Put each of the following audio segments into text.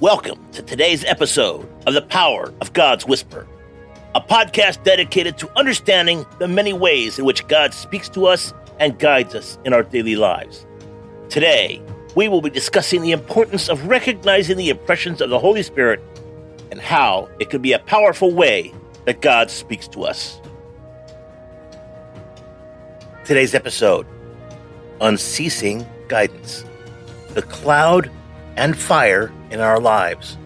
Welcome to today's episode of The Power of God's Whisper, a podcast dedicated to understanding the many ways in which God speaks to us and guides us in our daily lives. Today, we will be discussing the importance of recognizing the impressions of the Holy Spirit and how it could be a powerful way that God speaks to us. Today's episode Unceasing Guidance, the cloud and fire in our lives.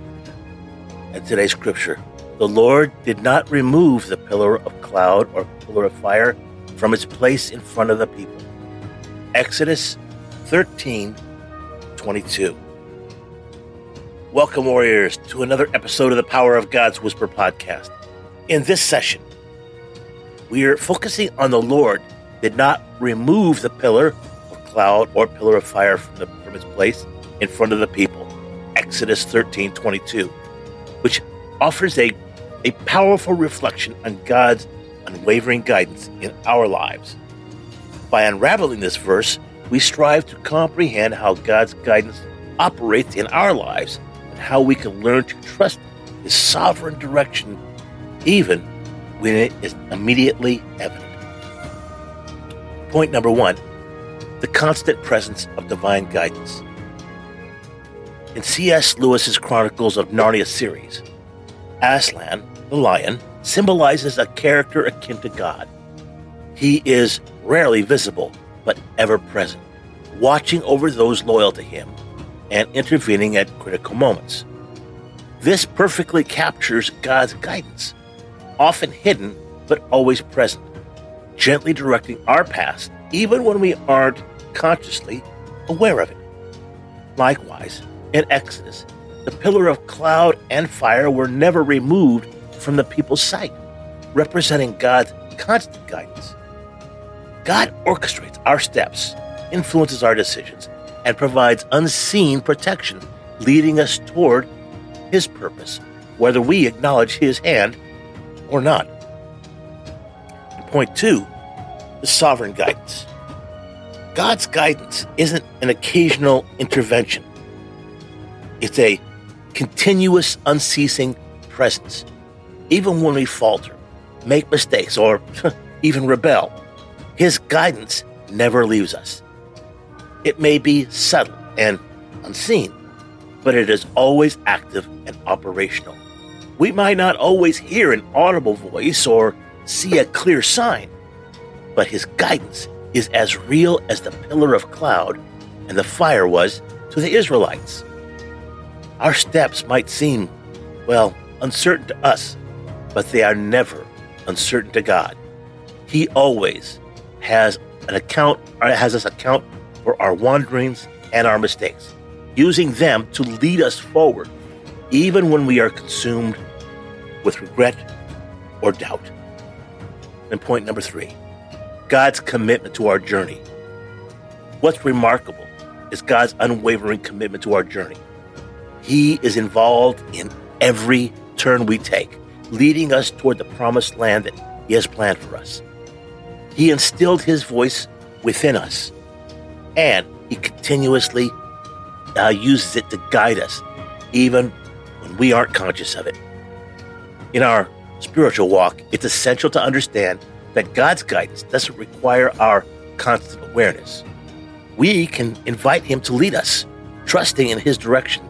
And today's scripture The Lord did not remove the pillar of cloud or pillar of fire from its place in front of the people. Exodus 13 22. Welcome, warriors, to another episode of the Power of God's Whisper podcast. In this session, we are focusing on the Lord did not remove the pillar of cloud or pillar of fire from, the, from its place in front of the people. Exodus 13 22, which offers a, a powerful reflection on God's unwavering guidance in our lives. By unraveling this verse, we strive to comprehend how God's guidance operates in our lives and how we can learn to trust His sovereign direction even when it is immediately evident. Point number one the constant presence of divine guidance. In C.S. Lewis's Chronicles of Narnia series, Aslan, the lion, symbolizes a character akin to God. He is rarely visible, but ever present, watching over those loyal to him and intervening at critical moments. This perfectly captures God's guidance, often hidden but always present, gently directing our path even when we aren't consciously aware of it. Likewise, in Exodus, the pillar of cloud and fire were never removed from the people's sight, representing God's constant guidance. God orchestrates our steps, influences our decisions, and provides unseen protection, leading us toward His purpose, whether we acknowledge His hand or not. Point two, the sovereign guidance. God's guidance isn't an occasional intervention it's a continuous, unceasing presence. Even when we falter, make mistakes, or even rebel, His guidance never leaves us. It may be subtle and unseen, but it is always active and operational. We might not always hear an audible voice or see a clear sign, but His guidance is as real as the pillar of cloud and the fire was to the Israelites. Our steps might seem, well, uncertain to us, but they are never uncertain to God. He always has an account, uh, has us account for our wanderings and our mistakes, using them to lead us forward, even when we are consumed with regret or doubt. And point number three God's commitment to our journey. What's remarkable is God's unwavering commitment to our journey. He is involved in every turn we take, leading us toward the promised land that He has planned for us. He instilled His voice within us, and He continuously uh, uses it to guide us, even when we aren't conscious of it. In our spiritual walk, it's essential to understand that God's guidance doesn't require our constant awareness. We can invite Him to lead us, trusting in His direction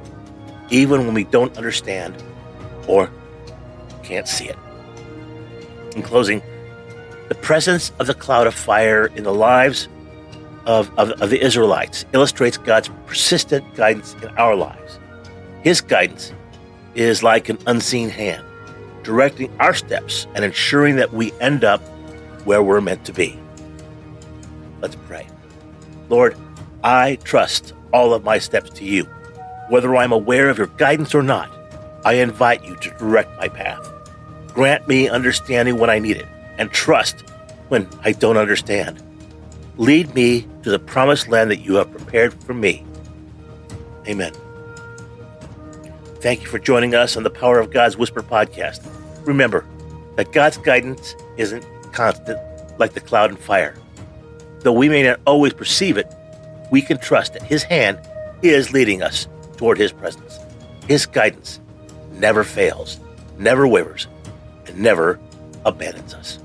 even when we don't understand or can't see it. In closing, the presence of the cloud of fire in the lives of, of, of, the Israelites illustrates God's persistent guidance in our lives. His guidance is like an unseen hand, directing our steps and ensuring that we end up where we're meant to be. Let's pray. Lord, I trust all of my steps to you. Whether I'm aware of your guidance or not, I invite you to direct my path. Grant me understanding when I need it and trust when I don't understand. Lead me to the promised land that you have prepared for me. Amen. Thank you for joining us on the Power of God's Whisper podcast. Remember that God's guidance isn't constant like the cloud and fire. Though we may not always perceive it, we can trust that His hand is leading us His presence. His guidance never fails, never wavers, and never abandons us.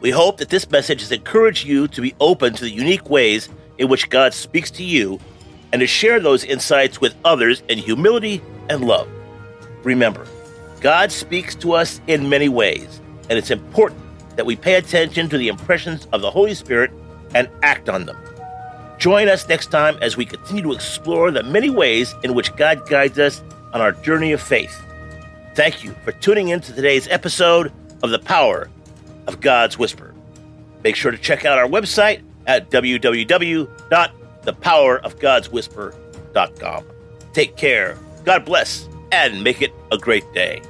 We hope that this message has encouraged you to be open to the unique ways in which God speaks to you and to share those insights with others in humility and love. Remember, God speaks to us in many ways, and it's important that we pay attention to the impressions of the Holy Spirit and act on them. Join us next time as we continue to explore the many ways in which God guides us on our journey of faith. Thank you for tuning in to today's episode of The Power of God's Whisper. Make sure to check out our website at www.thepowerofgodswhisper.com. Take care, God bless, and make it a great day.